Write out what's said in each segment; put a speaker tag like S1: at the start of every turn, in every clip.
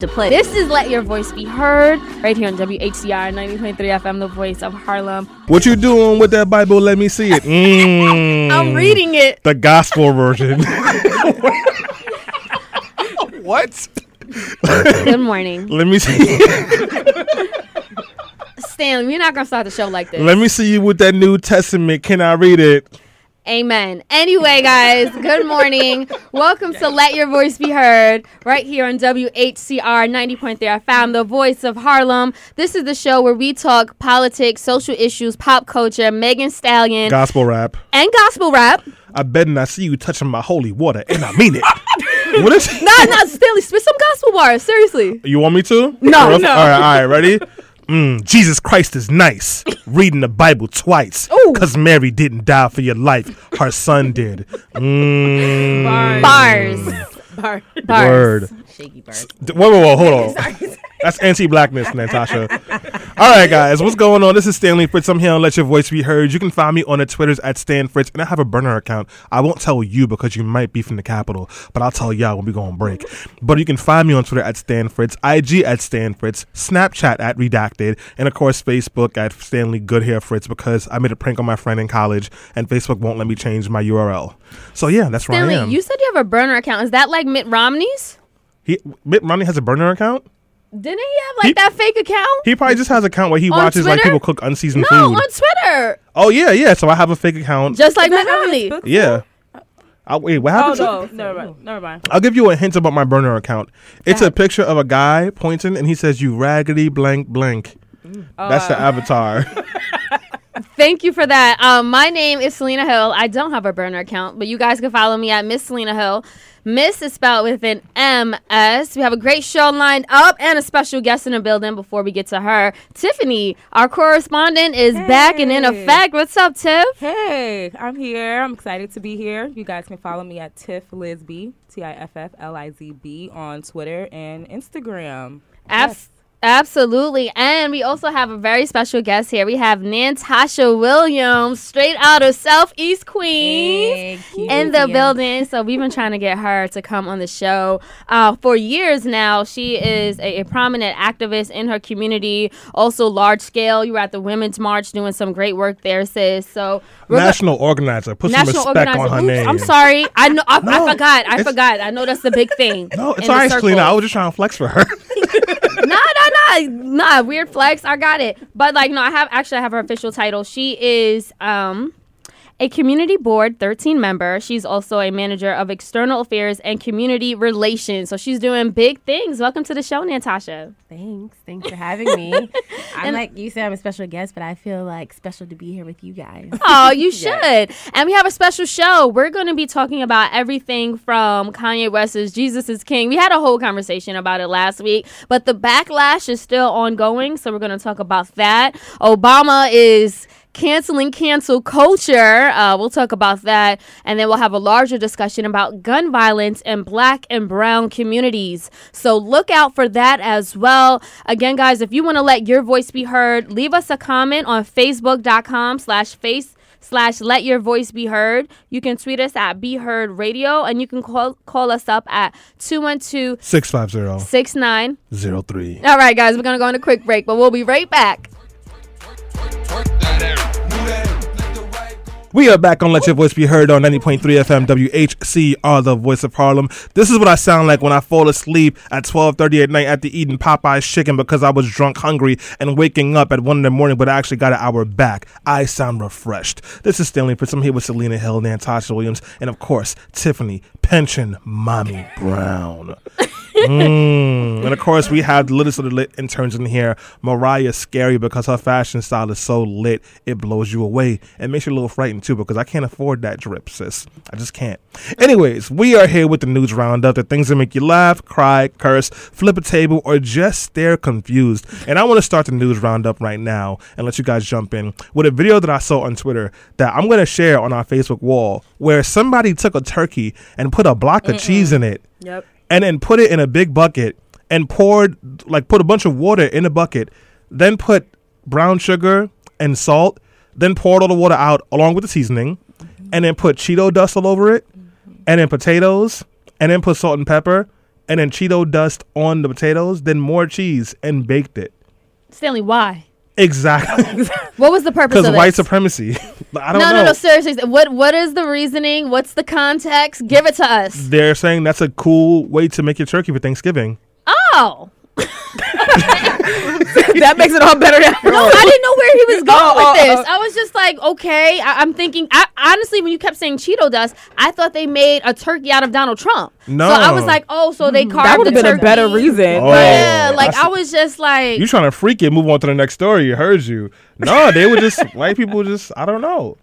S1: to play. This is Let Your Voice Be Heard right here on WHCR 90.3 FM, the voice of Harlem.
S2: What you doing with that Bible? Let me see it. Mm,
S1: I'm reading it.
S2: the gospel version. what?
S1: Good morning.
S2: Let me see.
S1: Stanley, we're not going to start the show like this.
S2: Let me see you with that New Testament. Can I read it?
S1: Amen. Anyway, guys, good morning. Welcome to Let Your Voice Be Heard right here on WHCR 90.3 FM, the voice of Harlem. This is the show where we talk politics, social issues, pop culture, Megan Stallion,
S2: Gospel rap.
S1: and gospel rap.
S2: I bet and I see you touching my holy water, and I mean it. what is it?
S1: Nah, nah, Stanley, spit some gospel bars. Seriously.
S2: You want me to?
S1: No,
S2: All
S1: no.
S2: right, all right, ready? Mm, Jesus Christ is nice. Reading the Bible twice. Because Mary didn't die for your life. Her son did. Mm.
S1: Bars.
S3: Bar.
S1: Bars.
S2: Word.
S3: Shaky bar.
S2: D- Whoa, whoa, whoa, hold on. That's anti-blackness, Natasha. All right, guys, what's going on? This is Stanley Fritz. I'm here on Let Your Voice Be Heard. You can find me on the Twitters at Stan Fritz, and I have a burner account. I won't tell you because you might be from the Capitol, but I'll tell y'all when we go on break. But you can find me on Twitter at Stan Fritz, IG at Stan Fritz, Snapchat at Redacted, and of course Facebook at Stanley Goodhair Fritz because I made a prank on my friend in college, and Facebook won't let me change my URL. So yeah, that's where I am.
S1: Stanley, you said you have a burner account. Is that like Mitt Romney's?
S2: he, Mitt Romney has a burner account.
S1: Didn't he have like
S2: He-
S1: that fake account?
S2: He probably just has an account where he
S1: On
S2: watches like people cook unseasoned food.
S1: no, on Twitter.
S2: oh yeah, yeah. So I have a fake account.
S1: Just like
S3: Is that
S1: Mitt Romney.
S2: yeah. I'll, wait, what
S3: Oh
S2: happened? to-
S3: no, never mind. Never mind.
S2: I'll give you a hint about my burner account. It's a picture of a guy pointing, and he says, "You raggedy blank blank." That's the
S3: Uh,
S2: avatar.
S1: Thank you for that. Um, my name is Selena Hill. I don't have a burner account, but you guys can follow me at Miss Selena Hill. Miss is spelled with an M S. We have a great show lined up and a special guest in the building before we get to her. Tiffany, our correspondent, is back and in effect. What's up, Tiff?
S3: Hey, I'm here. I'm excited to be here. You guys can follow me at Tiff Lisby, T I F F L I Z B, on Twitter and Instagram.
S1: Abs- Absolutely. And we also have a very special guest here. We have Natasha Williams, straight out of Southeast Queens. in the building. So we've been trying to get her to come on the show uh, for years now. She is a, a prominent activist in her community, also large scale. You were at the Women's March doing some great work there, sis. So we're go-
S2: National organizer. Put some
S1: National
S2: respect
S1: organizer.
S2: on her
S1: Oops,
S2: name.
S1: I'm sorry. I know. I, I forgot. I forgot. I know that's the big thing.
S2: No, it's
S1: in
S2: all Selena. I was just trying to flex for her.
S1: nah. Weird flex. I got it. But like, no, I have actually I have her official title. She is um a community board 13 member. She's also a manager of external affairs and community relations. So she's doing big things. Welcome to the show, Natasha.
S4: Thanks. Thanks for having me. I'm like you said, I'm a special guest, but I feel like special to be here with you guys.
S1: Oh, you should. And we have a special show. We're going to be talking about everything from Kanye West's Jesus is King. We had a whole conversation about it last week, but the backlash is still ongoing. So we're going to talk about that. Obama is canceling cancel culture. Uh, we'll talk about that. And then we'll have a larger discussion about gun violence in black and brown communities. So look out for that as well. Again, guys, if you want to let your voice be heard, leave us a comment on facebook.com slash face slash let your voice be heard. You can tweet us at Be Heard Radio and you can call call us up at 212
S2: 650
S1: 69.
S2: 03.
S1: All right, guys, we're going to go on a quick break, but we'll be right back.
S2: We are back on Let Your Voice Be Heard on 90.3 FM WHCR, the voice of Harlem. This is what I sound like when I fall asleep at 12.30 at night after eating Popeye's chicken because I was drunk, hungry, and waking up at 1 in the morning, but I actually got an hour back. I sound refreshed. This is Stanley Fritz. I'm here with Selena Hill, Natasha Williams, and of course, Tiffany Pension Mommy Brown. Mm. And of course, we have the littest of the lit interns in here. Mariah Scary because her fashion style is so lit, it blows you away. It makes you a little frightened too because I can't afford that drip, sis. I just can't. Anyways, we are here with the news roundup the things that make you laugh, cry, curse, flip a table, or just stare confused. And I want to start the news roundup right now and let you guys jump in with a video that I saw on Twitter that I'm going to share on our Facebook wall where somebody took a turkey and put a block of cheese in it
S3: Yep.
S2: And then put it in a big bucket and poured like put a bunch of water in a bucket, then put brown sugar and salt, then poured all the water out along with the seasoning, mm-hmm. and then put Cheeto dust all over it, mm-hmm. and then potatoes, and then put salt and pepper, and then Cheeto dust on the potatoes, then more cheese and baked it.
S1: Stanley, why?
S2: Exactly.
S1: What was the purpose
S2: Because
S1: of
S2: white
S1: this?
S2: supremacy. I don't
S1: No,
S2: know.
S1: no, no. Seriously, what what is the reasoning? What's the context? Give it to us.
S2: They're saying that's a cool way to make your turkey for Thanksgiving.
S1: Oh,
S3: that makes it all better now.
S1: no, I didn't know where he was going
S3: Oh,
S1: with uh, this.
S3: oh.
S1: I was just like, okay. I, I'm thinking. I, honestly, when you kept saying Cheeto dust, I thought they made a turkey out of Donald Trump.
S2: No.
S1: So I was like, oh, so they mm-hmm. carved a turkey.
S3: That would have been
S1: turkey.
S3: a better reason.
S2: Oh.
S1: Yeah, like
S2: that's-
S1: I was just like,
S2: You trying to freak it? Move on to the next story. You heard you. No, they were just white people. Just I don't know.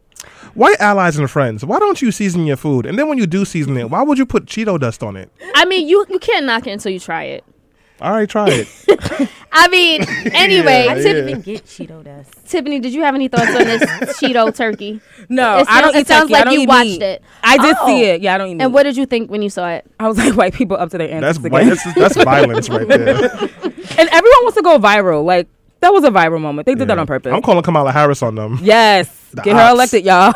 S2: White allies and friends. Why don't you season your food? And then when you do season it, why would you put Cheeto dust on it?
S1: I mean, you you can't knock it until you try it.
S2: All right, try it.
S1: I mean, anyway,
S2: Yeah,
S1: Tip-
S2: yeah.
S4: Even get Cheeto dust.
S1: Tiffany, did you have any thoughts on this Cheeto turkey?
S3: No,
S1: It
S3: I don't
S1: sounds- it
S3: eat
S1: sounds
S3: turkey.
S1: Like you watched
S3: meat.
S1: it.
S3: I did
S1: Oh.
S3: see it. Yeah, I don't eat meat.
S1: And what did you think when you saw it?
S3: I was like, white people up to their
S2: That's
S3: antics
S2: white.
S3: again.
S2: That's, that's violence right there.
S3: and everyone wants to go viral. Like that was a viral moment. They did that on purpose.
S2: I'm calling Kamala Harris on them.
S3: yes,
S2: The
S3: get her elected, y'all.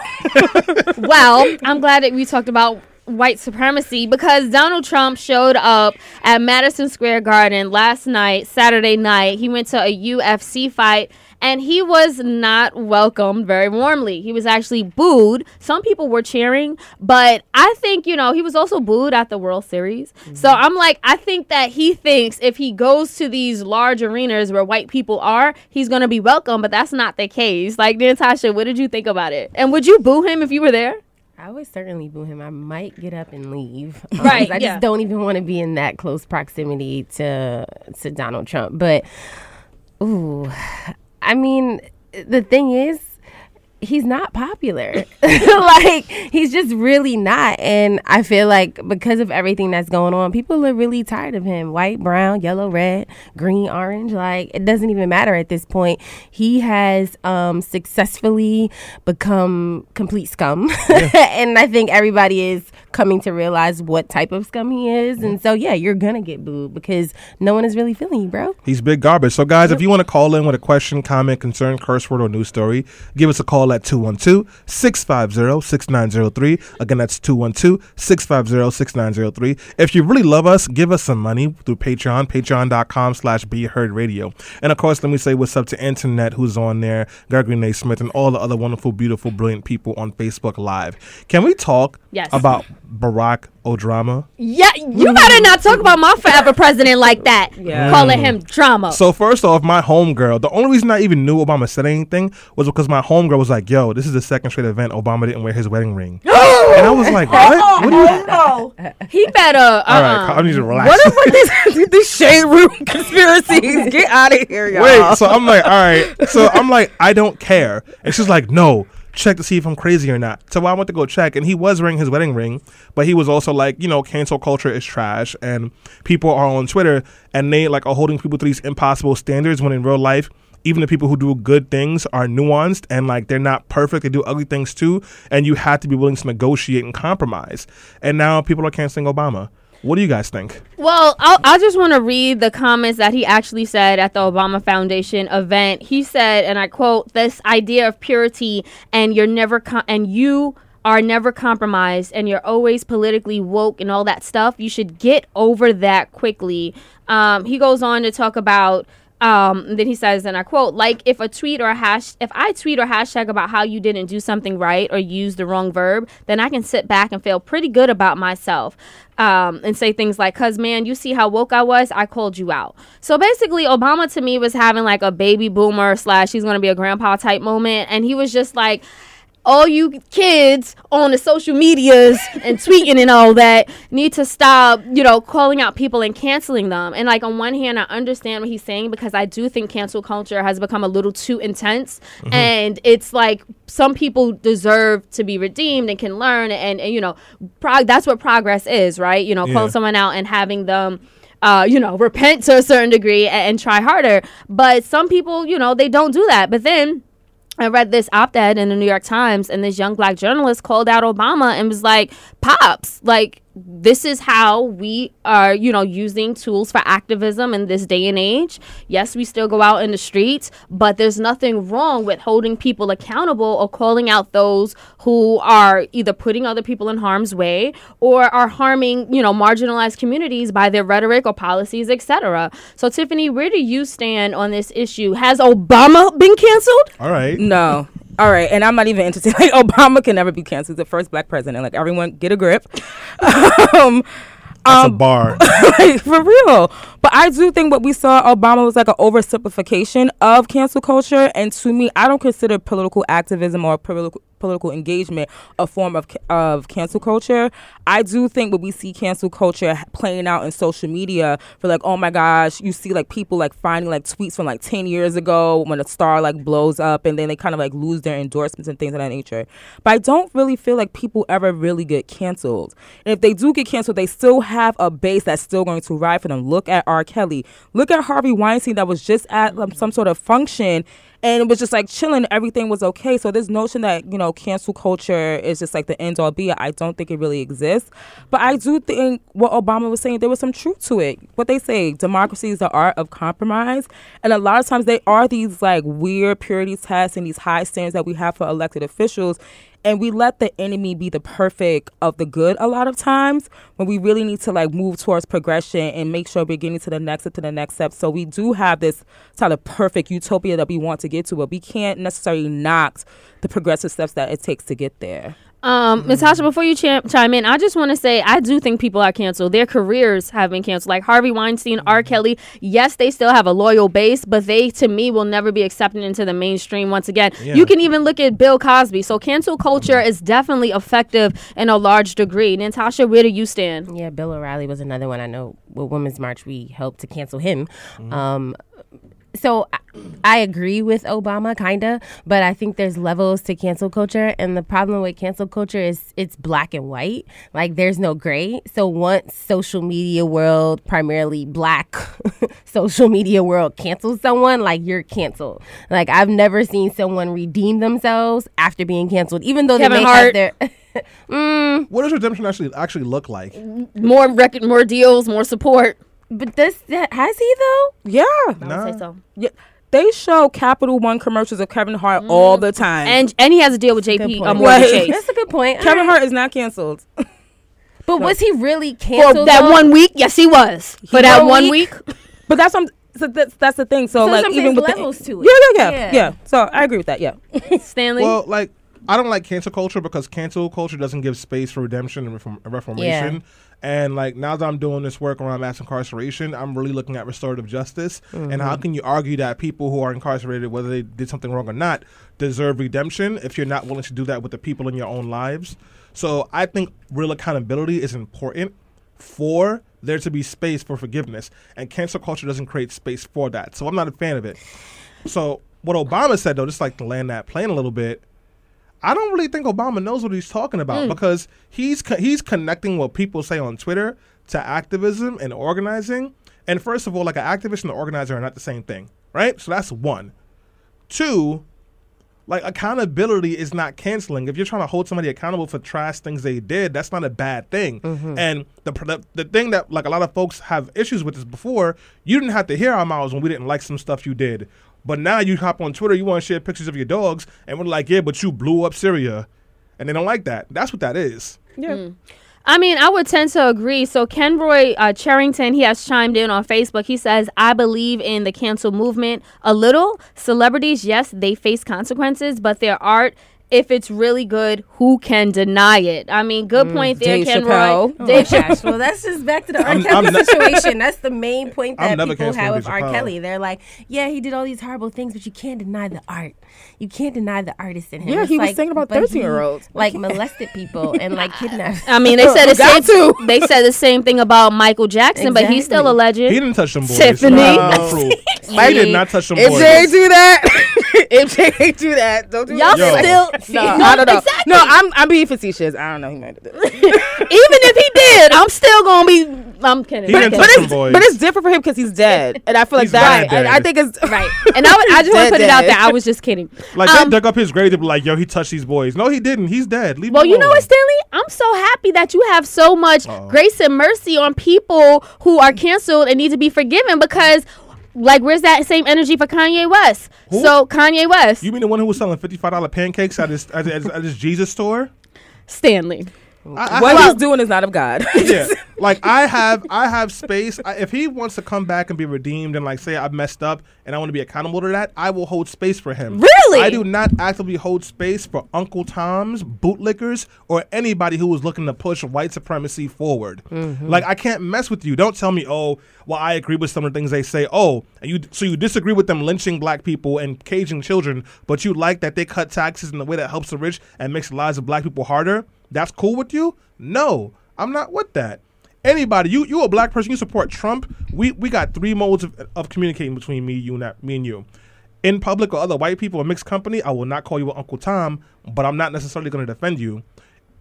S1: well, I'm glad that we talked about white supremacy because Donald Trump showed up at Madison Square Garden last night, Saturday night. He went to a UFC fight and he was not welcomed very warmly. He was actually booed. Some people were cheering, but I think, you know, he was also booed at the World Series. Mm-hmm. So I'm like, I think that he thinks if he goes to these large arenas where white people are, he's going to be welcome, but that's not the case. Like, Natasha, what did you think about it? And would you boo him if you were there?
S4: I would certainly boo him. I might get up and leave. Um,
S1: Right,
S4: I just
S1: yeah.
S4: don't even want to be in that close proximity to to Donald Trump. But ooh, I mean, the thing is, he's not popular. like he's just really not. And I feel like because of everything that's going on, people are really tired of him. White, brown, yellow, red, green, orange. Like it doesn't even matter at this point. He has um, successfully become complete scum. and I think everybody is coming to realize what type of scum he is. And so yeah, you're gonna get booed because no one is really feeling you, bro.
S2: He's big garbage. So, guys, if you want to call in with a question, comment, concern, curse word, or news story, give us a call at 212 650 6903. Again, that's 212 650 6903. If you really love us, give us some money through Patreon, patreon.com slash Be Heard Radio. And of course, let me say what's up to Internet, who's on there, Gregory Nate Smith, and all the other wonderful, beautiful, brilliant people on Facebook Live. Can we talk
S1: Yes.
S2: about Barack O'Drama?
S1: Yeah, you better not talk about my forever president like that.
S3: Yeah.
S1: Calling him mm. drama.
S2: So first off, my homegirl, the only reason I even knew Obama said anything was because my homegirl was like, "Yo, this is the second straight event Obama didn't wear his wedding ring," and I was like, "What? Oh, what do you?"
S1: no, he better. Uh-uh.
S2: All right, I need to uh-uh. relax.
S3: what if this this shade room conspiracies? Get out of here, y'all.
S2: Wait, so I'm like, all right. So I'm like, I don't care. And she's like, no, check to see if I'm crazy or not. So I went to go check, and he was wearing his wedding ring, but he was also like, you know, cancel culture is trash, and people are on Twitter and they like are holding people to these impossible standards when in real life. Even the people who do good things are nuanced and like they're not perfect. They do ugly things too, and you have to be willing to negotiate and compromise. And now people are canceling Obama. What do you guys think?
S1: Well, I'll, I just want to read the comments that he actually said at the Obama Foundation event. He said, and I quote, "This idea of purity and you're never com- and you." Are never compromised and you're always politically woke and all that stuff. You should get over that quickly. Um, he goes on to talk about um, then he says, and I quote, like if a tweet or a hash, if I tweet or hashtag about how you didn't do something right or use the wrong verb, then I can sit back and feel pretty good about myself. Um, and say things like, cause man, you see how woke I was? I called you out. So basically, Obama to me was having like a baby boomer slash he's gonna be a grandpa type moment. And he was just like, all you kids on the social medias and tweeting and all that need to stop, you know, calling out people and canceling them. And like on one hand, I understand what he's saying because I do think cancel culture has become a little too intense, and it's like some people deserve to be redeemed and can learn, and, and you know, prog- that's what progress is, right? You know, calling someone out and having them uh, you know, repent to a certain degree and, and try harder. But some people, you know, they don't do that. But then I read this op ed in the New York Times, and this young black journalist called out Obama and was like, Pops, like, this is how we are, you know, using tools for activism in this day and age. Yes, we still go out in the streets, but there's nothing wrong with holding people accountable or calling out those who are either putting other people in harm's way or are harming, you know, marginalized communities by their rhetoric or policies, etc. So, Tiffany, where do you stand on this issue? Has Obama been canceled?
S2: All right.
S3: No. All right, and I'm not even interested. Like Obama can never be canceled. He's the first black president. Like everyone, get a grip. um,
S2: That's
S3: um,
S2: a bar.
S3: like, for real. But I do think what we saw Obama was like an oversimplification of cancel culture, and to me, I don't consider political activism or political political engagement a form of of cancel culture. I do think when we see cancel culture playing out in social media for like, oh my gosh, you see like people like finding like tweets from like ten years ago when a star like blows up, and then they kind of like lose their endorsements and things of that nature. But I don't really feel like people ever really get canceled. And if they do get canceled, they still have a base that's still going to ride for them. Look at R. Kelly. Look at Harvey Weinstein that was just at um, some sort of function and it was just like chilling. Everything was okay. So this notion that you know cancel culture is just like the end all be, I don't think it really exists. But I do think what Obama was saying there was some truth to it. What they say, democracy is the art of compromise, and a lot of times they are these like weird purity tests and these high standards that we have for elected officials. And we let the enemy be the perfect of the good a lot of times when we really need to like move towards progression and make sure we're getting to the next step to the next step. So we do have this sort of perfect utopia that we want to get to, but we can't necessarily knock the progressive steps that it takes to get there.
S1: Um, Natasha, before you ch- chime in, I just want to say I do think people are canceled. Their careers have been canceled. Like Harvey Weinstein, R. Kelly. Yes, they still have a loyal base, but they, to me, will never be accepted into the mainstream once again.
S2: Yeah.
S1: You can even look at Bill Cosby. So cancel culture is definitely effective in a large degree. Natasha, where do you stand?
S4: Yeah, Bill O'Reilly was another one. I know with Women's March we helped to cancel him. Um, so I, I agree with Obama, kinda, but I think there's levels to cancel culture, and the problem with cancel culture is it's black and white. Like there's no gray. So once social media world, primarily black social media world, cancels someone, like you're canceled. Like I've never seen someone redeem themselves after being canceled, even though
S1: Kevin
S4: they may
S1: Hart.
S4: have their. mm,
S2: what does redemption actually actually look like?
S1: More record, more deals, more support.
S4: But this that, has he though?
S3: Yeah.
S1: I would
S2: Nah.
S1: say so.
S3: yeah. They show Capital One commercials of Kevin Hart all the time.
S1: And and he has a deal with JP
S4: point.
S1: uh, Morgan
S3: Right.
S1: Chase.
S4: That's a good point.
S3: Kevin
S4: Alright.
S3: Hart is not canceled.
S4: But was he really
S1: For
S4: canceled?
S1: that
S4: though?
S1: one week, yes, he was. For that
S4: one
S1: one
S4: week?
S1: week,
S3: But that's some. So that's, that's the thing. So,
S4: So
S3: like
S4: sometimes
S3: even with
S4: levels
S3: the,
S4: to
S3: yeah,
S4: it.
S3: yeah, yeah,
S4: Yeah.
S3: yeah, So I agree with that. Yeah.
S1: Stanley.
S2: Well, like I don't like cancel culture because cancel culture doesn't give space for redemption and reform- reformation. And like now that I'm doing this work around mass incarceration, I'm really looking at restorative justice and how mm-hmm. can you argue that people who are incarcerated, whether they did something wrong or not, deserve redemption if you're not willing to do that with the people in your own lives. So I think real accountability is important for there to be space for forgiveness, and cancel culture doesn't create space for that. So I'm not a fan of it. So what Obama said though, just like to land that plane a little bit, I don't really think Obama knows what he's talking about mm. because he's co- he's connecting what people say on Twitter to activism and organizing. And first of all, like an activist and an organizer are not the same thing, right? So that's one. Two, like accountability is not canceling. If you're trying to hold somebody accountable for trash things they did, that's not a bad thing. Mm-hmm. And the, the the thing that like a lot of folks have issues with is before you didn't have to hear our mouths when we didn't like some stuff you did, but now you hop on Twitter, you want to share pictures of your dogs, and we're like, yeah, but you blew up Syria, and they don't like that. That's what that is.
S3: Yeah.
S1: I mean, I would tend to agree. So, Kenroy uh, Charrington, he has chimed in on Facebook. He says, I believe in the cancel movement a little. Celebrities, yes, they face consequences, but their art, if it's really good, who can deny it? I mean, good mm. point there,
S3: Dave
S1: Kenroy.
S3: Chappelle.
S4: Oh
S1: Dave
S4: my gosh. Well, that's just back to the R.
S2: I'm-
S4: Kelly
S2: I'm ne-
S4: situation. That's the main point that people have with
S2: Dave
S4: R. Kelly. They're like, yeah, he did all these horrible things, but you can't deny the art. You can't deny the artist in him.
S3: Yeah,
S4: It's
S3: he was
S4: like,
S3: singing about 13-year-olds.
S4: Like molested people and like kidnapped.
S1: I mean, they said the
S3: Got
S1: same. They said the same thing about Michael Jackson, but he's still
S4: a
S1: legend.
S2: He didn't touch them boys.
S1: Tiffany.
S2: No. He did not touch them
S3: If
S2: boys.
S3: Jay do that, if Jay do that, don't do
S1: Y'all
S3: that.
S2: Yo.
S1: still.
S3: No,
S1: no,
S3: I don't know.
S1: Exactly.
S3: No, I'm I'm being facetious. I don't know. He might have did. it.
S1: Even if he did, I'm still gonna be I'm kidding.
S2: He
S1: I'm
S2: didn't
S1: kidding.
S2: touch
S3: But it's,
S2: boys.
S3: but it's different for him because he's dead, and I feel like
S2: He's
S3: that.
S2: bad
S3: I, I think it's
S1: right. And I, would- I just want to
S3: Dead,
S1: put it out there. I was just kidding.
S2: Like
S1: Um,
S2: they dug up his grave to be like, yo, he touched these boys. No, he didn't. He's dead. Leave
S1: Well,
S2: him
S1: you know what, Stanley? I'm so happy that you have so much
S2: Uh-oh.
S1: grace and mercy on people who are canceled and need to be forgiven because, like, where's that same energy for Kanye West?
S2: Who?
S1: So, Kanye West,
S2: You mean the one who was selling fifty-five dollar pancakes at his at his, at his Jesus store?
S1: Stanley.
S2: I, I
S3: what he's doing is not of God.
S2: yeah, like I have, I have space. I, if he wants to come back and be redeemed and like say I messed up and I want to be accountable to that, I will hold space for him.
S1: Really?
S2: I do not actively hold space for Uncle Tom's bootlickers or anybody who is looking to push white supremacy forward. Mm-hmm. Like I can't mess with you. Don't tell me, oh, well, I agree with some of the things they say. Oh, and you so you disagree with them lynching black people and caging children, but you like that they cut taxes in a way that helps the rich and makes the lives of black people harder. That's cool with you? No, I'm not with that. Anybody, you you a black person, you support Trump. We we got three modes of, of communicating between me, you, and that, me and you. In public or other white people or mixed company, I will not call you Uncle Tom, but I'm not necessarily going to defend you.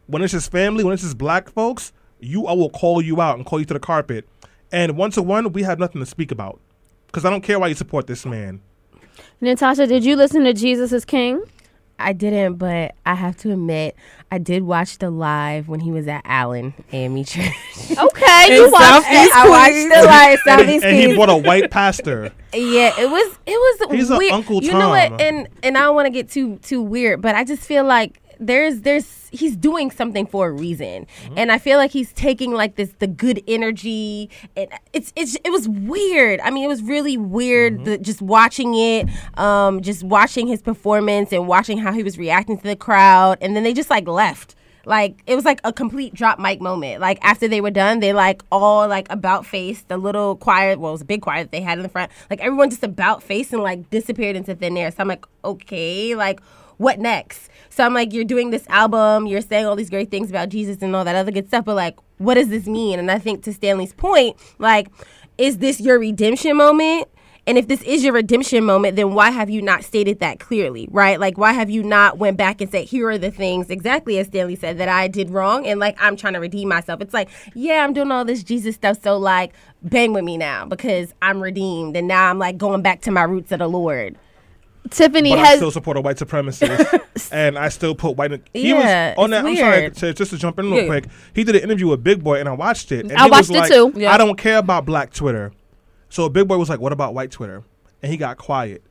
S2: When it's just family, when it's just black folks, you I will call you out and call you to the carpet. And one to one, we have nothing to speak about because I don't care why you support this man.
S1: Natasha, did you listen to Jesus is King?
S4: I didn't, but I have to admit, I did watch the live when he was at Allen AME Church.
S1: Okay, you watched it.
S4: I watched the live
S2: And,
S4: Southeast
S2: and he bought a white pastor.
S4: Yeah, it was it was
S2: He's
S4: weird.
S2: Uncle
S4: you know what? And and I don't want to get too too weird, but I just feel like there's there's he's doing something for a reason, and I feel like he's taking like this the good energy, and it's it's it was weird. I mean, it was really weird the, just watching it, um, just watching his performance and watching how he was reacting to the crowd, and then they just like left. Like it was like a complete drop mic moment. Like after they were done, they like all like about face the little choir. Well, it was a big choir that they had in the front. Like everyone just about face and like disappeared into thin air. So I'm like, okay, like what next? So I'm like, you're doing this album, you're saying all these great things about Jesus and all that other good stuff, but like, what does this mean? And I think to Stanley's point, like, is this your redemption moment? And if this is your redemption moment, then why have you not stated that clearly, right? Like, why have you not went back and said, here are the things exactly as Stanley said that I did wrong, and like I'm trying to redeem myself. It's like, yeah, I'm doing all this Jesus stuff, so like, bang with me now because I'm redeemed, and now I'm like going back to my roots of the Lord.
S1: Tiffany
S2: but I still support a white supremacist, and I still put white. He
S4: Yeah,
S2: was on that.
S4: it's
S2: I'm sorry
S4: weird.
S2: to, just to jump in real
S3: Yeah.
S2: quick. He did an interview with Big Boy, and I watched it. And
S1: I
S2: he was
S1: watched it
S2: like,
S1: too.
S3: Yeah.
S2: I don't care about Black Twitter. So Big Boy was like, "What about white Twitter?" And he got quiet.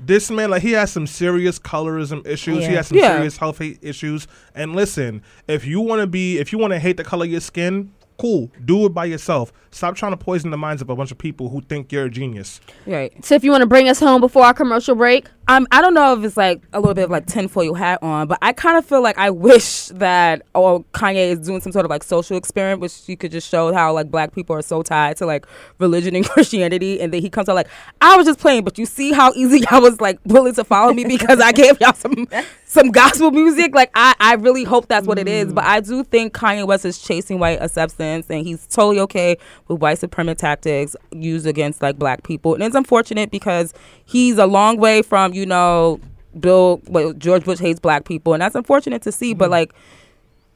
S2: This man, like, he has some serious colorism issues. He has some
S3: Yeah.
S2: serious health issues. And listen, if you want to be, if you want to hate the color of your skin, cool, do it by yourself. Stop trying to poison the minds of a bunch of people who think you're a genius.
S3: right.
S1: Tiff, you want to bring us home before our commercial break?
S3: Um, I don't know if it's like a little bit of like tinfoil hat on, but I kind of feel like I wish that oh Kanye is doing some sort of like social experiment, which you could just show how like black people are so tied to like religion and Christianity, and then he comes out like I was just playing, but you see how easy y'all was like willing to follow me because I gave y'all some some gospel music. Like I I really hope that's what it is, mm. but I do think Kanye West is chasing white acceptance, and he's totally okay with white supremacist tactics used against like black people, and it's unfortunate because he's a long way from you know Bill well, George Bush hates black people, and that's unfortunate to see. But mm. like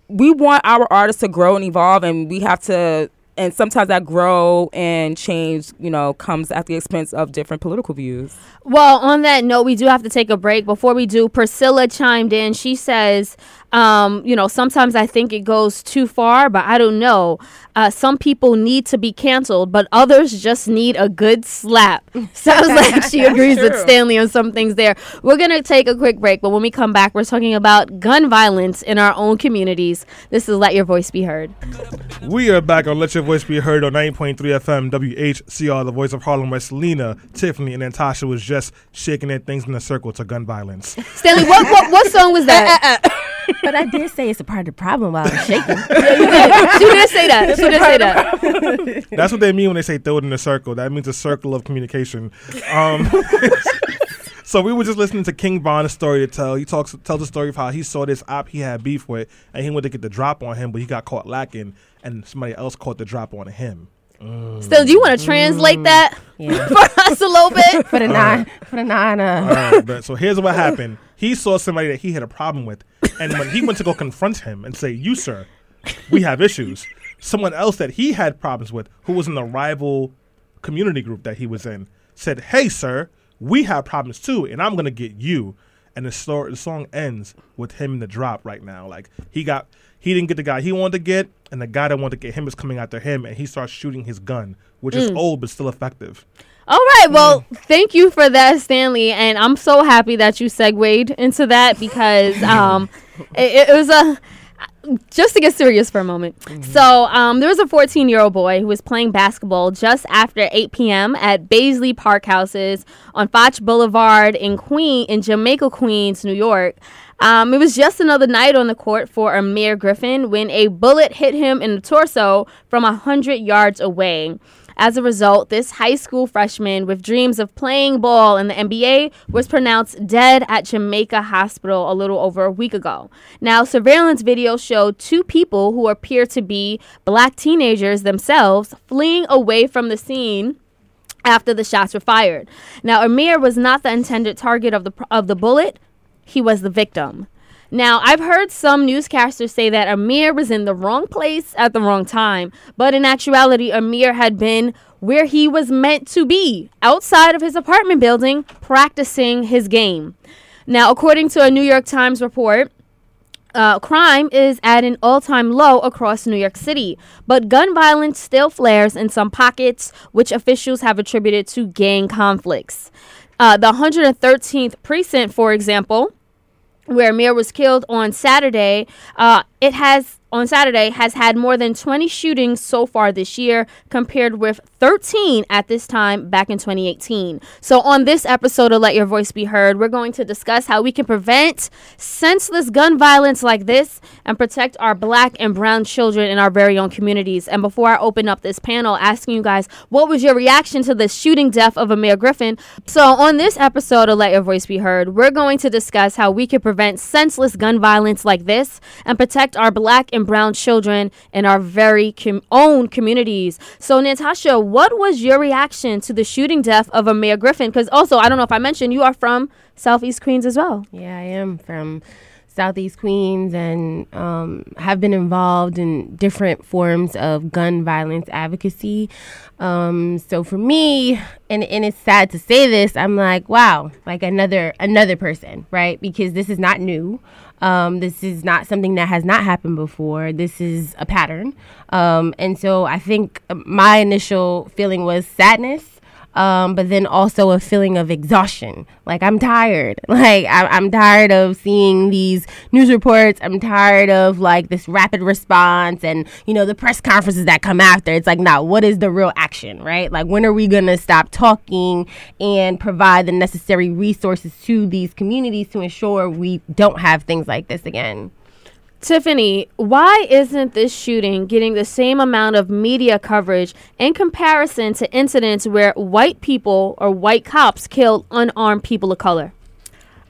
S3: we want our artists to grow and evolve, and we have to. And sometimes that grow and change, you know, comes at the expense of different political views.
S1: Well, on that note, we do have to take a break. Before we do, Priscilla chimed in. She says, um, you know, sometimes I think it goes too far, but I don't know. Uh, some people need to be canceled, but others just need a good slap. Sounds like she agrees with Stanley on some things there. We're going to take a quick break, but when we come back, we're talking about gun violence in our own communities. This is Let Your Voice Be Heard.
S2: We are back on Let Your Voice Be Heard on 9.3 FM WHCR, the voice of Harlem, where Selena, Tiffany, and Natasha was just shaking their things in a circle to gun violence.
S1: Stanley, what, what, what song was that?
S4: But I did say it's a part of the problem while I'm shaking.
S1: she did say that. She did say that.
S2: That's what they mean when they say throw it in a circle. That means a circle of communication. Um, so we were just listening to King Von's story to tell. He talks tells the story of how he saw this op he had beef with, and he went to get the drop on him, but he got caught lacking, and somebody else caught the drop on him.
S1: Still, do you want to translate that
S4: Yeah.
S1: for us a little bit?
S4: For the nine, for the nine, uh,
S2: Alright, but so here's what happened. He saw somebody that he had a problem with, and when he went to go confront him and say, "You sir, we have issues," someone else that he had problems with, who was in the rival community group that he was in, said, "Hey, sir, we have problems too, and I'm gonna get you." And the, story, the song ends with him in the drop right now. Like he got, he didn't get the guy he wanted to get, and the guy that wanted to get him is coming after him, and he starts shooting his gun, which is mm. old but still effective.
S1: All right. Well, thank you for that, Stanley. And I'm so happy that you segued into that because um, it, it was a. Just to get serious for a moment. So, um, there was a 14 year old boy who was playing basketball just after 8 p.m. at Baisley Park Houses on Foch Boulevard in Queen in Jamaica, Queens, New York. Um, it was just another night on the court for Aamir Griffin when a bullet hit him in the torso from 100 yards away. As a result, this high school freshman with dreams of playing ball in the NBA was pronounced dead at Jamaica Hospital a little over a week ago. Now, surveillance video showed two people who appear to be black teenagers themselves fleeing away from the scene after the shots were fired. Now, Aamir was not the intended target of the of the bullet; he was the victim. Now, I've heard some newscasters say that Aamir was in the wrong place at the wrong time, but in actuality, Aamir had been where he was meant to be, outside of his apartment building, practicing his game. Now, according to a New York Times report, uh, crime is at an all time low across New York City, but gun violence still flares in some pockets, which officials have attributed to gang conflicts. Uh, the 113th precinct, for example, where Aamir was killed on Saturday, uh, it has on Saturday has had more than 20 shootings so far this year, compared with 13 at this time back in 2018. So, on this episode of Let Your Voice Be Heard, we're going to discuss how we can prevent senseless gun violence like this and protect our black and brown children in our very own communities. And before I open up this panel, asking you guys, what was your reaction to the shooting death of Aamir Griffin? So, on this episode of Let Your Voice Be Heard, we're going to discuss how we can prevent senseless gun violence like this and protect our black and brown children in our very com- own communities. So, Natasha, what was your reaction to the shooting death of Aamir Griffin? Because also, I don't know if I mentioned, you are from Southeast Queens as well.
S4: Yeah, I am from Southeast Queens and um, have been involved in different forms of gun violence advocacy. Um, so for me, and, and it's sad to say this, I'm like, wow, like another another person, right? Because this is not new. Um, this is not something that has not happened before. This is a pattern. Um, and so I think my initial feeling was sadness um, but then also a feeling of exhaustion. Like I'm tired. Like I- I'm tired of seeing these news reports. I'm tired of like this rapid response and you know the press conferences that come after. It's like, now what is the real action, right? Like when are we gonna stop talking and provide the necessary resources to these communities to ensure we don't have things like this again?
S1: Tiffany, why isn't this shooting getting the same amount of media coverage in comparison to incidents where white people or white cops killed unarmed people of color?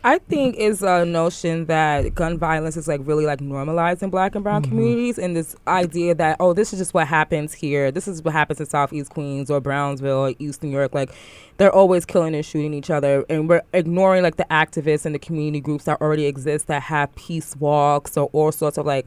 S3: I think it's a notion that gun violence is like really like normalized in black and brown mm-hmm. communities and this idea that oh this is just what happens here. This is what happens in Southeast Queens or Brownsville or East New York. Like they're always killing and shooting each other and we're ignoring like the activists and the community groups that already exist that have peace walks or all sorts of like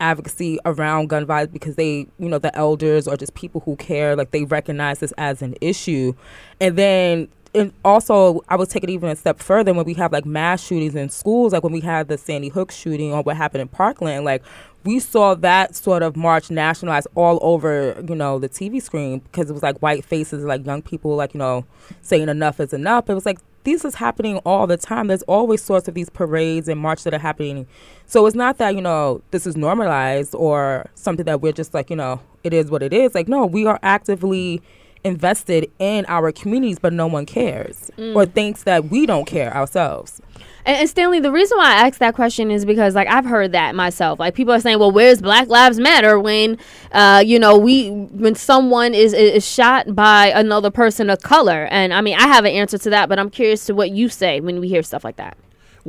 S3: advocacy around gun violence because they, you know, the elders or just people who care, like they recognize this as an issue. And then and also I would take it even a step further when we have like mass shootings in schools, like when we had the Sandy Hook shooting or what happened in Parkland, like we saw that sort of march nationalized all over, you know, the TV screen because it was like white faces, like young people, like, you know, saying enough is enough. It was like this is happening all the time. There's always sorts of these parades and marches that are happening. So it's not that, you know, this is normalized or something that we're just like, you know, it is what it is. Like, no, we are actively invested in our communities, but no one cares or thinks that we don't care ourselves.
S1: And, and Stanley, the reason why I asked that question is because, like, I've heard that myself. Like, people are saying, "Well, where's Black Lives Matter when, uh, you know, we when someone is is shot by another person of color?" And I mean, I have an answer to that, but I'm curious to what you say when we hear stuff like that.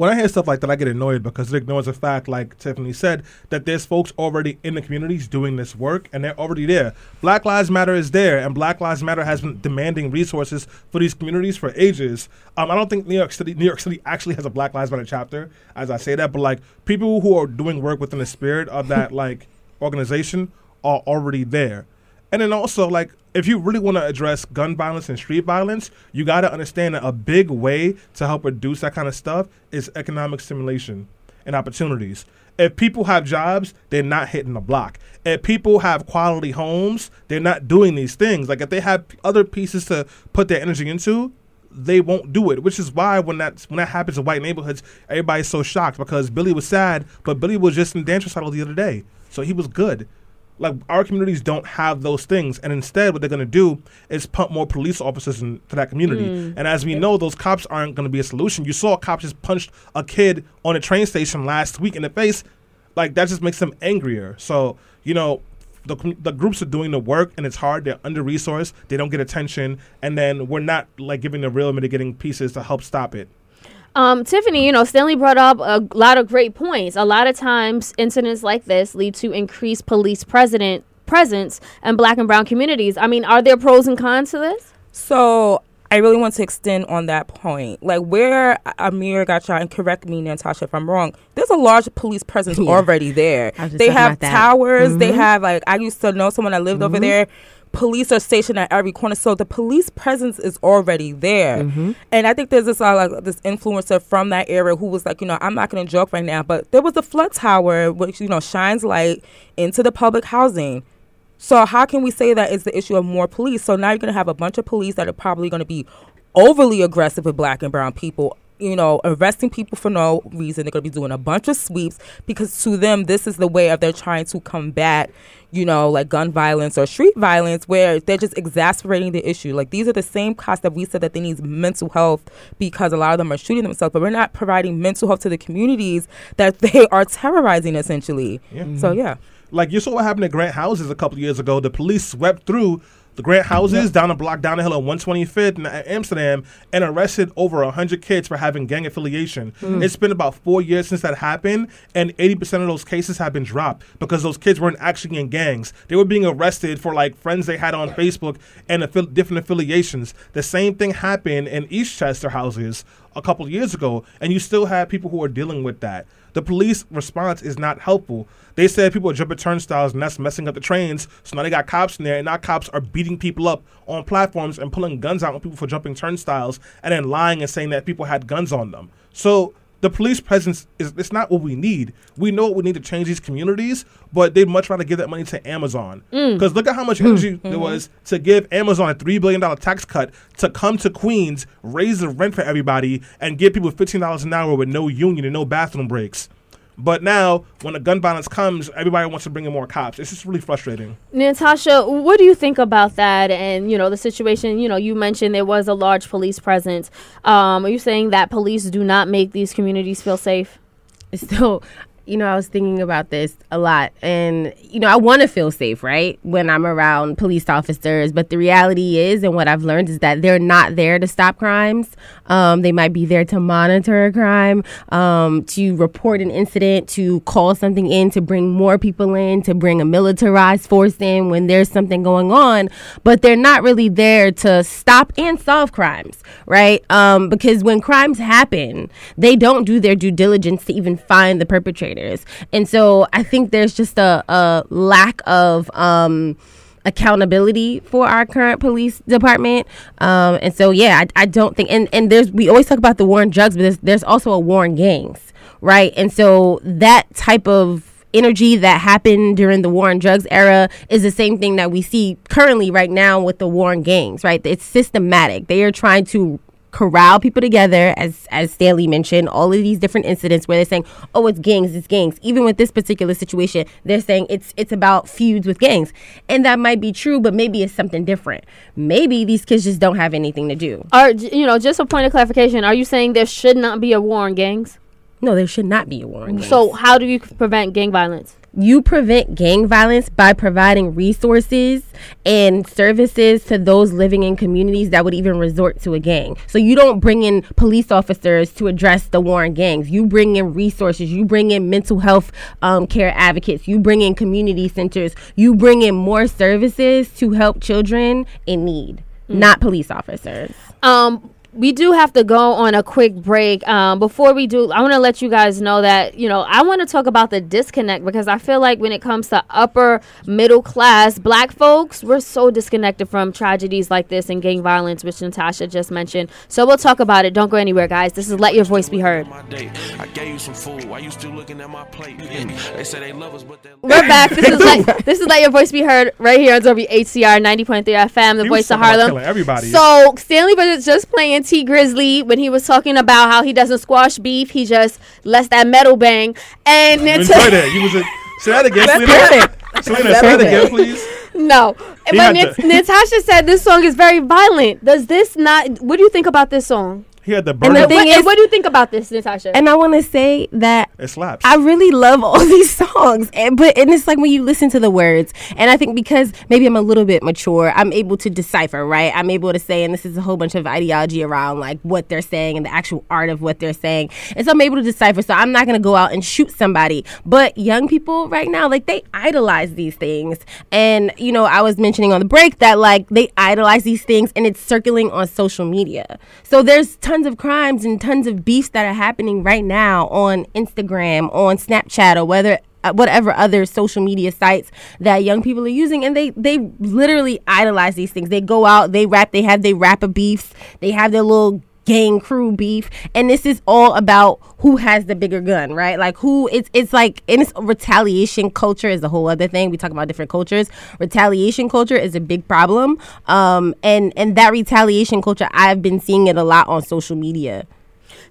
S2: When I hear stuff like that, I get annoyed because it ignores the fact, like Tiffany said, that there's folks already in the communities doing this work and they're already there. Black Lives Matter is there, and Black Lives Matter has been demanding resources for these communities for ages. Um, I don't think New York City, New York City actually has a Black Lives Matter chapter, as I say that, but like people who are doing work within the spirit of that like organization are already there. And then also, like, if you really want to address gun violence and street violence, you got to understand that a big way to help reduce that kind of stuff is economic stimulation and opportunities. If people have jobs, they're not hitting the block. If people have quality homes, they're not doing these things. Like if they have other pieces to put their energy into, they won't do it. Which is why when that when that happens in white neighborhoods, everybody's so shocked because Billy was sad, but Billy was just in dance recital the other day, so he was good. Like our communities don't have those things, and instead, what they're going to do is pump more police officers into that community. Mm. And as we know, those cops aren't going to be a solution. You saw a cop just punched a kid on a train station last week in the face. Like that just makes them angrier. So you know, the, the groups are doing the work and it's hard. They're under resourced. They don't get attention, and then we're not like giving the real mitigating pieces to help stop it.
S1: Um, Tiffany, you know, Stanley brought up a lot of great points. A lot of times, incidents like this lead to increased police president presence in black and brown communities. I mean, are there pros and cons to this?
S3: So I really want to extend on that point. Like where Aamir got shot, and correct me, Natasha, if I'm wrong. There's a large police presence
S4: Yeah.
S3: already there.
S4: I was just
S3: They have
S4: about that.
S3: towers. They
S4: Mhm.
S3: have like I used to know someone that lived over there. Police are stationed at every corner, so the police presence is already there. And I think there's this uh, like this influencer from that era who was like, you know, I'm not going to joke right now, but there was a flood tower which you know shines light into the public housing. So how can we say that it's the issue of more police? So now you're going to have a bunch of police that are probably going to be overly aggressive with black and brown people. You know, arresting people for no reason. They're going to be doing a bunch of sweeps because to them, this is the way of they're trying to combat, you know, like gun violence or street violence, where they're just exasperating the issue. Like these are the same cops that we said that they need mental health because a lot of them are shooting themselves, but we're not providing mental health to the communities that they are terrorizing essentially.
S2: Yeah.
S3: So yeah.
S2: Like you saw what happened at Grant Houses a couple years ago. The police swept through the Grant Houses down a block down the hill on 125th in Amsterdam and arrested over 100 kids for having gang affiliation. Hmm. It's been about four years since that happened, and 80% of those cases have been dropped because those kids weren't actually in gangs. They were being arrested for like friends they had on Facebook and affi- different affiliations. The same thing happened in Eastchester houses a couple years ago, and you still have people who are dealing with that. The police response is not helpful. They said people are jumping turnstiles and that's messing up the trains. So now they got cops in there, and now cops are beating people up on platforms and pulling guns out on people for jumping turnstiles and then lying and saying that people had guns on them. So the police presence is it's not what we need. We know what we need to change these communities, but they'd much rather give that money to Amazon. Mm. Because look at how much mm. energy there mm-hmm. was to give Amazon a three billion dollar tax cut to come to Queens, raise the rent for everybody, and give people fifteen dollars an hour with no union and no bathroom breaks. But now, when the gun violence comes, everybody wants to bring in more cops. It's just really frustrating.
S1: Natasha, what do you think about that? And you know the situation. You know, you mentioned there was a large police presence. Um, are you saying that police do not make these communities feel safe?
S4: So, you know, I was thinking about this a lot. And, you know, I want to feel safe, right? When I'm around police officers. But the reality is, and what I've learned is that they're not there to stop crimes. Um, they might be there to monitor a crime, um, to report an incident, to call something in, to bring more people in, to bring a militarized force in when there's something going on. But they're not really there to stop and solve crimes, right? Um, because when crimes happen, they don't do their due diligence to even find the And so I think there's just a, a lack of. Um, accountability for our current police department. Um, and so yeah I, I don't think and, and there's we always talk about the war on drugs but there's, there's also a war on gangs right? And so that type of energy that happened during the war on drugs era is the same thing that we see currently right now with the war on gangs right? It's systematic. They are trying to corral people together as as Stanley mentioned all of these different incidents where they're saying oh it's gangs it's gangs even with this particular situation they're saying it's it's about feuds with gangs and that might be true but maybe it's something different maybe these kids just don't have anything to do
S1: Are you know just a point of clarification? Are you saying there should not be a war on gangs?
S4: no there should not be a war on gangs.
S1: So how do you prevent gang violence?
S4: You prevent gang violence by providing resources and services to those living in communities that would even resort to a gang. So you don't bring in police officers to address the war on gangs. You bring in resources. You bring in mental health um, care advocates. You bring in community centers. You bring in more services to help children in need, not police officers.
S1: Um, we do have to go on a quick break. Um, before we do, I want to let you guys know that you know I want to talk about the disconnect because I feel like when it comes to upper middle class black folks, we're so disconnected from tragedies like this and gang violence, which Natasha just mentioned. So we'll talk about it. Don't go anywhere, guys. This is Let Your Voice Be Heard.
S5: My date. I gave you some food. Why you still looking at my plate? They say they love us, but
S1: We're back. This is let this is let your voice be heard right here on WHCR 90.3 FM, the
S2: He
S1: voice of Harlem.
S2: everybody.
S1: So Stanley was just playing Tee Grizzley when he was talking about how he doesn't squash beef, he just lets that metal bang. And
S2: enjoyed it. You was a, say that again, Selena. Selena, say that again, please.
S1: no.
S2: He
S1: But Natasha said this song is very violent. Does this not? What do you think about this song?
S2: He had the
S4: And
S2: burn.
S4: the thing
S1: What,
S4: is-
S1: what do you think about this, Nantasha?
S4: And I want to say that
S2: it slaps.
S4: I really love all these songs, and, but and it's like when you listen to the words, and I think because maybe I'm a little bit mature, I'm able to decipher, right? I'm able to say, and this is a whole bunch of ideology around like what they're saying and the actual art of what they're saying, and so I'm able to decipher. So I'm not gonna go out and shoot somebody, but young people right now, like they idolize these things, and you know, I was mentioning on the break that like they idolize these things, and it's circulating on social media. So there's tons of crimes and tons of beefs that are happening right now on Instagram, on Snapchat, or whether uh, whatever other social media sites that young people are using, and they they literally idolize these things. They go out, they rap, they have their rapper beefs, they have their little gang crew beef and this is all about who has the bigger gun right like who it's it's like and it's retaliation culture is a whole other thing we talk about different cultures retaliation culture is a big problem um and and that retaliation culture i've been seeing it a lot on social media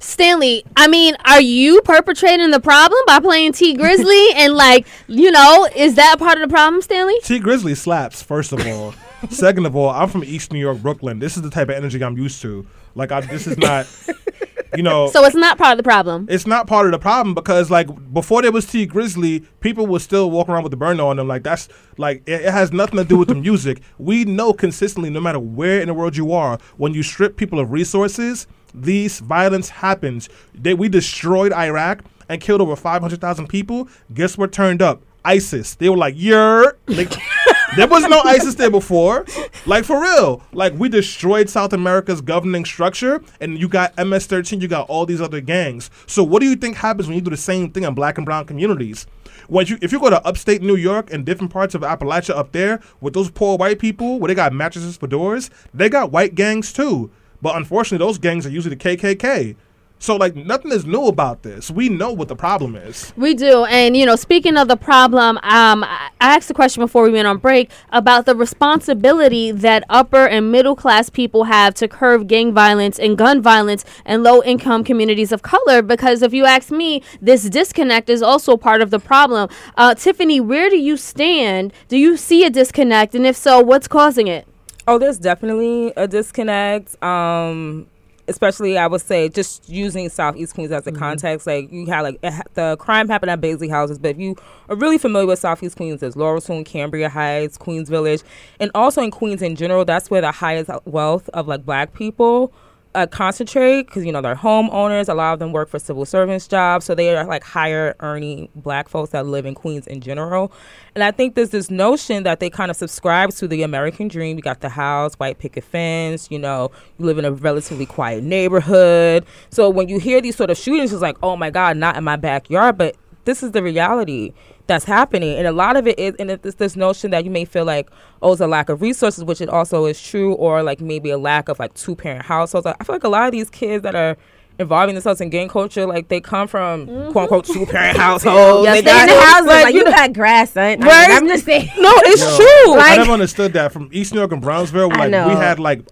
S1: Stanley, I mean, are you perpetrating the problem by playing Tee Grizzley? and like, you know, is that part of the problem, Stanley?
S2: Tee Grizzley slaps, first of all. Second of all, I'm from East New York, Brooklyn. This is the type of energy I'm used to. Like, I, this is not, you know.
S1: So it's not part of the problem.
S2: it's not part of the problem because like before there was Tee Grizzley, people would still walk around with the burner on them. Like that's like it, it has nothing to do with the music. We know consistently, no matter where in the world you are, when you strip people of resources, these violence happens. They, we destroyed Iraq and killed over five hundred thousand people. Guess what turned up? ISIS. They were like, "Yer." Like, there was no ISIS there before. Like for real. Like we destroyed South America's governing structure, and you got MS-13. You got all these other gangs. So what do you think happens when you do the same thing in black and brown communities? When you, if you go to upstate New York and different parts of Appalachia up there with those poor white people where they got mattresses for doors, they got white gangs too. But unfortunately, those gangs are usually the KKK. So like nothing is new about this. We know what the problem is.
S1: We do. And, you know, speaking of the problem, um, I I asked a question before we went on break about the responsibility that upper and middle class people have to curb gang violence and gun violence in low income communities of color. Because if you ask me, this disconnect is also part of the problem. Uh, Tiffany, where do you stand? Do you see a disconnect? And if so, what's causing it?
S3: Oh, there's definitely a disconnect. Um, especially I would say just using Southeast Queens as a mm-hmm. context. Like you had like ha- the crime happened at Baisley houses, but if you are really familiar with Southeast Queens, there's Laurelton, Cambria Heights, Queens Village, and also in Queens in general. That's where the highest wealth of like Black people. Uh, concentrate because you know they're homeowners. A lot of them work for civil servants jobs, so they are like higher earning black folks that live in Queens in general. And I think there's this notion that they kind of subscribe to the American dream. You got the house, white picket fence. You know, you live in a relatively quiet neighborhood. So when you hear these sort of shootings, it's like, oh my God, not in my backyard. But this is the reality that's happening. And a lot of it is, and it's this notion that you may feel like, oh, it's a lack of resources, which it also is true, or like maybe a lack of like two parent households. I feel like a lot of these kids that are involving themselves in gang culture, like they come from mm-hmm. quote unquote two parent households.
S1: Yes,
S3: they
S1: they
S3: got
S1: do.
S3: houses,
S4: like,
S3: like,
S4: you
S3: you know,
S4: got grass, son. I mean,
S3: Right?
S4: I'm just saying.
S3: no, it's
S2: Yo,
S3: true.
S2: I
S3: Like,
S2: never understood that from East New York and Brownsville.
S4: I
S2: Like we
S4: know.
S2: had like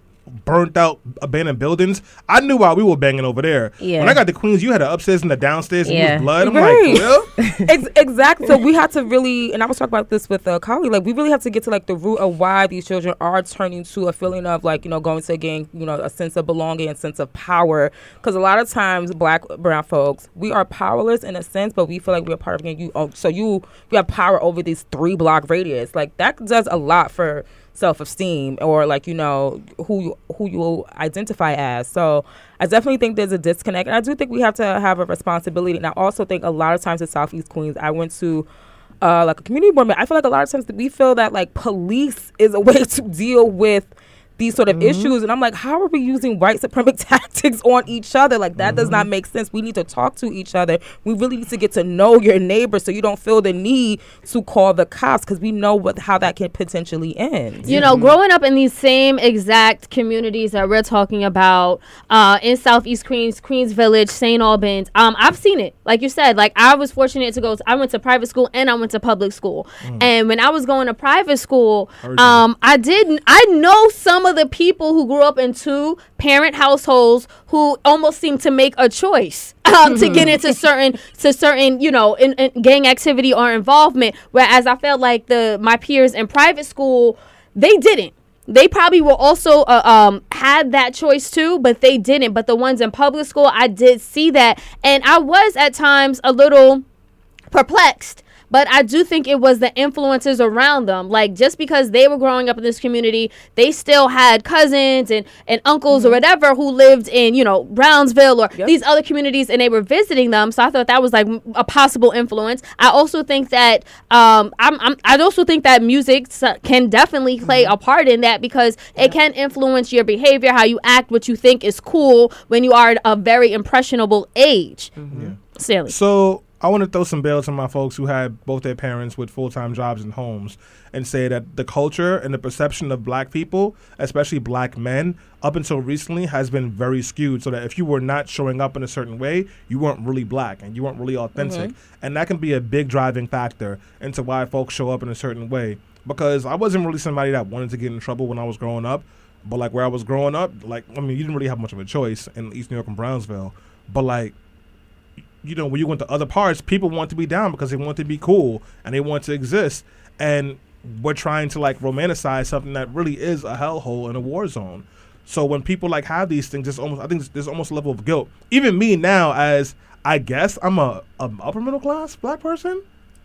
S2: burnt out abandoned buildings. I knew why we were banging over there.
S4: Yeah.
S2: When I got to Queens, you had the upstairs and the downstairs and
S4: Yeah.
S2: was blood. I'm
S3: Right.
S2: like, real?
S3: Ex- exactly. So we had to really, and I was talking about this with uh, a colleague. Like we really have to get to like the root of why these children are turning to a feeling of like you know going to a gang, you know, a sense of belonging, a sense of power. Because a lot of times, black brown folks, we are powerless in a sense, but we feel like we're part of a gang. You, oh, so you, we have power over these three block radius. Like that does a lot for self-esteem or like you know who you, who you identify as. So i definitely think there's a disconnect and i do think we have to have a responsibility. And i also think a lot of times in southeast queens i went to uh, like a community board meeting, i feel like a lot of times we feel that like police is a way to deal with these sort of
S2: Mm-hmm.
S3: issues. And I'm like, how are we using white supremacy tactics on each other? Like that does not
S2: Mm-hmm.
S3: make sense. We need to talk to each other. We really need to get to know your neighbor so you don't feel the need to call the cops because we know what how that can potentially end.
S1: You know, growing up in these same exact communities that we're talking about uh, in Southeast Queens, Queens Village, St. Albans, um, I've seen it. Like you said, like I was fortunate to go. I went to private school and I went to public school. And when I was going to private school, um, I didn't. I know some of the people who grew up in two parent households who almost seem to make a choice um, to get into certain to certain you know in, in gang activity or involvement. Whereas I felt like the my peers in private school they didn't. They probably were also uh, um had that choice too, but they didn't. But the ones in public school, I did see that, and I was at times a little perplexed. But I do think it was the influences around them. Like just because they were growing up in this community, they still had cousins and, and uncles or mm-hmm. whatever who lived in, you know, Brownsville or these other communities and they were visiting them. So I thought that was like a possible influence. I also think that um I'm, I'm I also think that music can definitely play mm-hmm. a part in that because it can influence your behavior, how you act, what you think is cool when you are at a very impressionable age. Mm-hmm. Stanley.
S2: So I want to throw some bells on my folks who had both their parents with full time jobs and homes and say that the culture and the perception of black people, especially black men, up until recently has been very skewed. So that if you were not showing up in a certain way, you weren't really black and you weren't really authentic. Mm-hmm. And that can be a big driving factor into why folks show up in a certain way. Because I wasn't really somebody that wanted to get in trouble when I was growing up. But like where I was growing up, like I mean, you didn't really have much of a choice in East New York and Brownsville. But like you know, when you went to other parts, people want to be down because they want to be cool and they want to exist. And we're trying to like romanticize something that really is a hellhole and a war zone. So when people like have these things, it's almost I think there's almost a level of guilt. Even me now, as I guess I'm a, a upper middle class black person.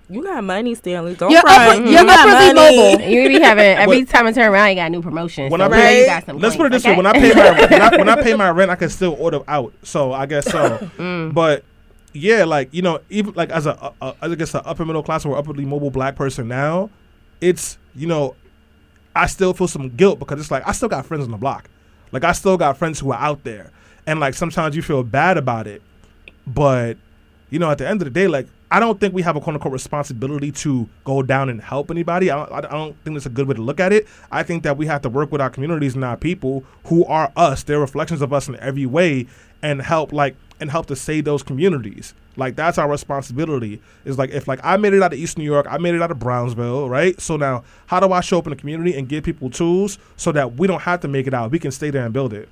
S3: You got money, Stanley. Don't
S1: You're
S3: cry.
S1: upper-
S3: You
S1: you're
S3: got
S1: upperly
S3: money.
S1: mobile.
S4: You be having every time I turn around, you got a new promotion.
S2: When
S4: so
S2: I pay,
S4: you got some
S2: let's put it
S4: points,
S2: this way: when I pay my when I, when I pay my rent, I can still order out. So I guess so.
S4: Mm.
S2: But yeah, like you know, even like as a, I guess an upper middle class or upperly mobile black person now, it's you know, I still feel some guilt because it's like I still got friends on the block, like I still got friends who are out there, and like sometimes you feel bad about it, but you know, at the end of the day, like I don't think we have a quote unquote responsibility to go down and help anybody. I don't, I don't think that's a good way to look at it. I think that we have to work with our communities and our people who are us. They're reflections of us in every way, and help like and help to save those communities. Like that's our responsibility. Is like if like I made it out of East New York, I made it out of Brownsville, right? So now, how do I show up in the community and give people tools so that we don't have to make it out? We can stay there and build it.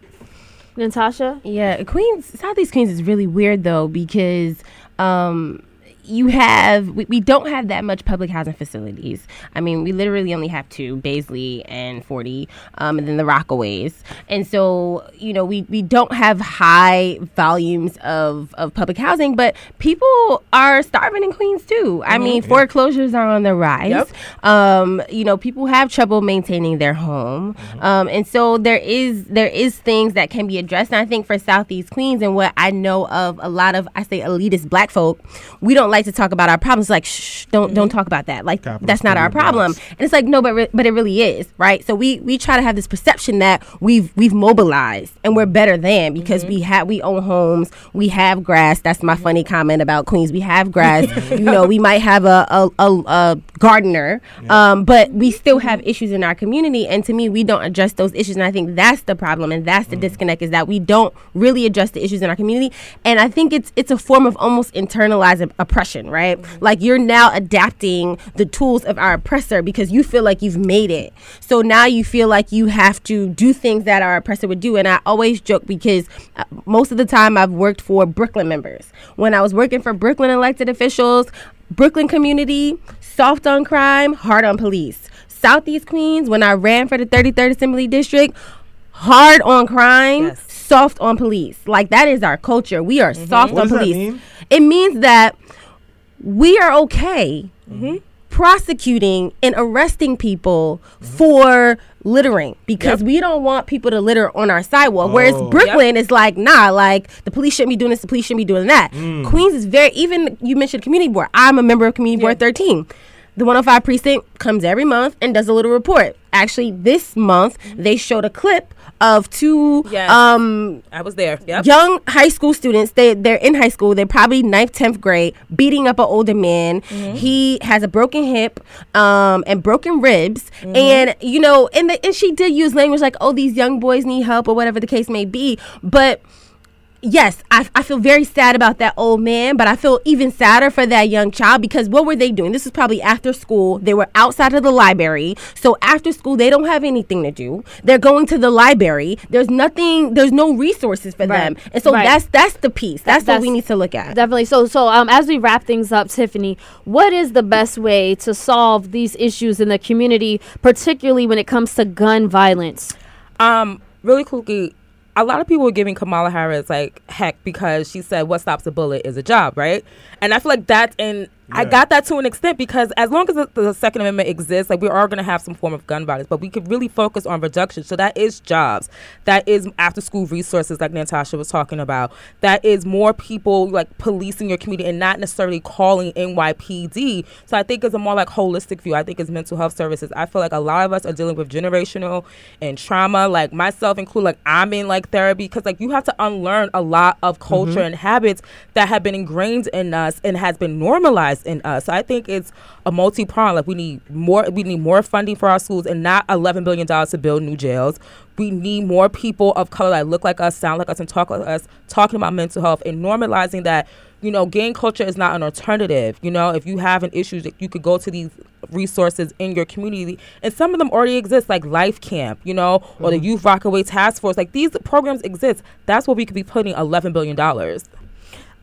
S1: Nantasha?
S4: Yeah, Queens, Southeast Queens is really weird though because um, you have we, we don't have that much public housing facilities. I mean, we literally only have two, Baisley and Forty, um, and then the Rockaways. And so you know we, we don't have high volumes of, of public housing, but people are starving in Queens too. I mean, foreclosures are on the rise.
S3: Yep.
S4: Um, you know, people have trouble maintaining their home, um, and so there is there is things that can be addressed. And I think for Southeast Queens and what I know of a lot of I say elitist Black folk, we don't like to talk about our problems. Like, shh, don't don't mm-hmm. talk about that. Like
S2: Capital
S4: that's not our problem.
S2: blocks.
S4: And it's like no, but re- but it really is, right? So we we try to have this perception that we've we've mobilized and we're better than because we mm-hmm. have we own homes, we have grass. That's my mm-hmm. funny comment about Queens. We have grass. you know, we might have a a, a, a gardener, um, but we still have issues in our community. And to me, we don't address those issues. And I think that's the problem, and that's the disconnect is that we don't really address the issues in our community. And I think it's it's a form of almost internalized op- oppression, right? Like you're now adapting the tools of our oppressor because you feel like you've made it. So now you feel like you have to do things that our oppressor would do. And I always joke because uh, most of the time I've worked for Brooklyn members. When I was working for Brooklyn elected officials, Brooklyn community, soft on crime, hard on police. Southeast Queens, when I ran for the 33rd Assembly District, hard on crime,
S3: Yes.
S4: soft on police. Like that is our culture. We are soft
S2: What
S4: on police.
S2: mean?
S4: It means that we are okay mm-hmm. prosecuting and arresting people for littering because we don't want people to litter on our sidewalk. Whereas
S2: Oh.
S4: Brooklyn is like, nah, like the police shouldn't be doing this, the police shouldn't be doing that. Mm. Queens is very even you mentioned community board. I'm a member of community board 13. The 105 precinct comes every month and does a little report. Actually, this month they showed a clip of two
S3: Yes.
S4: um
S3: I was there. Yep.
S4: young high school students they they're in high school they're probably 9th 10th grade beating up an older man he has a broken hip um and broken ribs and you know and the, and she did use language like oh these young boys need help or whatever the case may be but yes, I, I feel very sad about that old man, but I feel even sadder for that young child because what were they doing? This is probably after school. They were outside of the library. So after school, they don't have anything to do. They're going to the library. There's nothing, there's no resources for
S1: Right.
S4: them. And so
S1: Right.
S4: that's that's the piece. That's, what we need to look at.
S1: Definitely. So, so um, as we wrap things up, Tiffany, what is the best way to solve these issues in the community, particularly when it comes to gun violence?
S3: Um, really quickly, a lot of people were giving Kamala Harris like heck because she said what stops a bullet is a job, right? And I feel like that's and I got that to an extent because as long as the, the Second Amendment exists, like we are going to have some form of gun violence, but we could really focus on reduction. So that is jobs, that is after school resources, like Nantasha was talking about. That is more people like policing your community and not necessarily calling NYPD. So I think it's a more like holistic view. I think it's mental health services. I feel like a lot of us are dealing with generational and trauma, like myself included. Like I'm in like therapy because like you have to unlearn a lot of mm-hmm. culture and habits that have been ingrained in us and has been normalized in us. So I think it's a multi prong. Like we need more. We need more funding for our schools and not 11 billion dollars to build new jails. We need more people of color that look like us, sound like us, and talk like us, talking about mental health and normalizing that. You know, gang culture is not an alternative. You know, if you have an issue, you could go to these resources in your community, and some of them already exist, like Life Camp. You know, or the mm-hmm. Youth Rockaway Task Force. Like these programs exist. That's where we could be putting 11 billion dollars.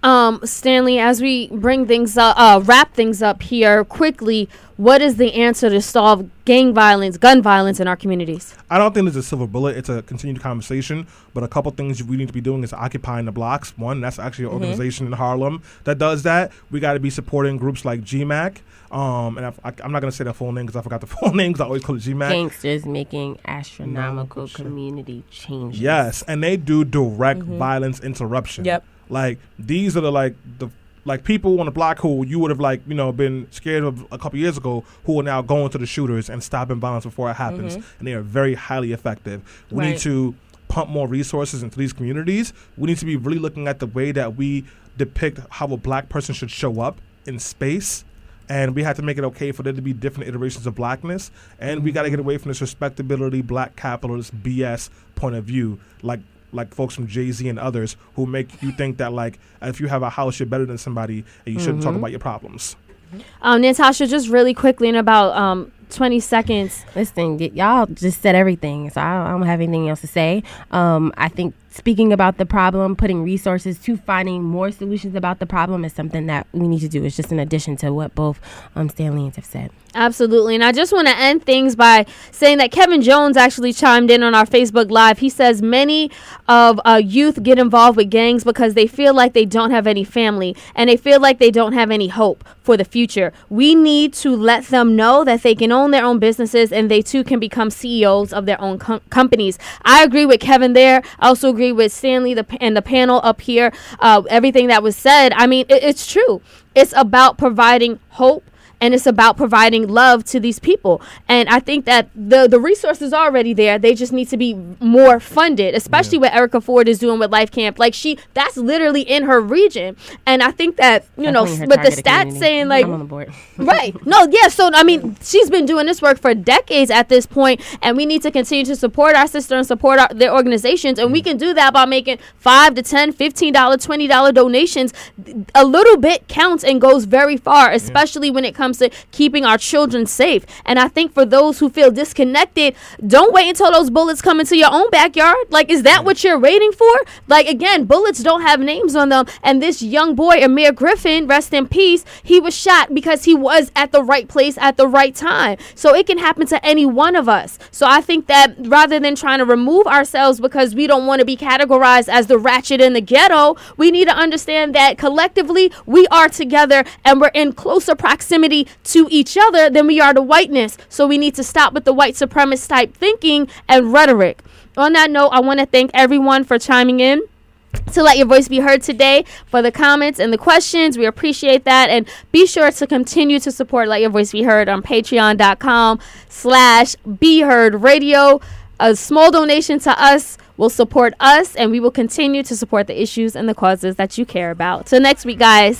S1: Um, Stanley, as we bring things up, uh, wrap things up here quickly, what is the answer to solve gang violence, gun violence in our communities?
S2: I don't think there's a silver bullet. It's a continued conversation. But a couple things we need to be doing is occupying the blocks. One, that's actually an organization in Harlem that does that. We got to be supporting groups like GMAC. Um, and I, I, I'm not going to say their full name because I forgot the full name because I always call it GMAC.
S4: Gangsters making astronomical community changes.
S2: Yes, and they do direct violence interruption.
S3: Yep.
S2: Like these are the like the like people on the block who you would have like you know been scared of a couple years ago who are now going to the shooters and stopping violence before it happens, mm-hmm. and they are very highly effective. We need to pump more resources into these communities. We need to be really looking at the way that we depict how a black person should show up in space. And we have to make it okay for there to be different iterations of blackness. And we mm-hmm. got to get away from this respectability, black capitalist BS point of view, like like folks from Jay Z and others who make you think that like if you have a house, you're better than somebody, and you shouldn't talk about your problems.
S1: Um, Nantasha, just really quickly in about um 20 seconds.
S4: Listen, y'all just said everything, so I, I don't have anything else to say. Um, I think speaking about the problem, putting resources to finding more solutions about the problem is something that we need to do. It's just in addition to what both um, Stanley and have said.
S1: Absolutely. And I just want to end things by saying that Kevin Jones actually chimed in on our Facebook Live. He says many of uh, youth get involved with gangs because they feel like they don't have any family and they feel like they don't have any hope for the future. We need to let them know that they can own their own businesses and they too can become CEOs of their own com- companies. I agree with Kevin there. I also agree with Stanley the, and the panel up here. Uh, everything that was said. I mean, it, it's true. It's about providing hope and it's about providing love to these people. And i think that the the resources are already there. They just need to be more funded especially what erica ford is doing with life camp. Like she that's literally in her region. And i think that you know
S4: Definitely her
S1: with the stats
S4: community.
S1: saying like
S4: I'm on the board.
S1: right. No yeah so i mean she's been doing this work for decades at this point and we need to continue to support our sister and support our, their organizations and we mm. can do that by making 5 to ten, fifteen dollar, 20 dollar donations. A little bit counts and goes very far especially when it comes to keeping our children safe. And i think for those who feel disconnected don't wait until those bullets come into your own backyard. Like is that what you're waiting for? Like again bullets don't have names on them. And this young boy Aamir Griffin rest in peace he was shot because he was at the right place at the right time. So it can happen to any one of us. So i think that rather than trying to remove ourselves because we don't want to be categorized as the ratchet in the ghetto we need to understand that collectively we are together and we're in closer proximity to each other than we are to whiteness so we need to stop with the white supremacist type thinking and rhetoric on that note i want to thank everyone for chiming in to let your voice be heard today for the comments and the questions. We appreciate that. And be sure to continue to support Let Your Voice Be Heard on patreon.com slash be heard radio. A small donation to us will support us and we will continue to support the issues and the causes that you care about. Till next week, guys.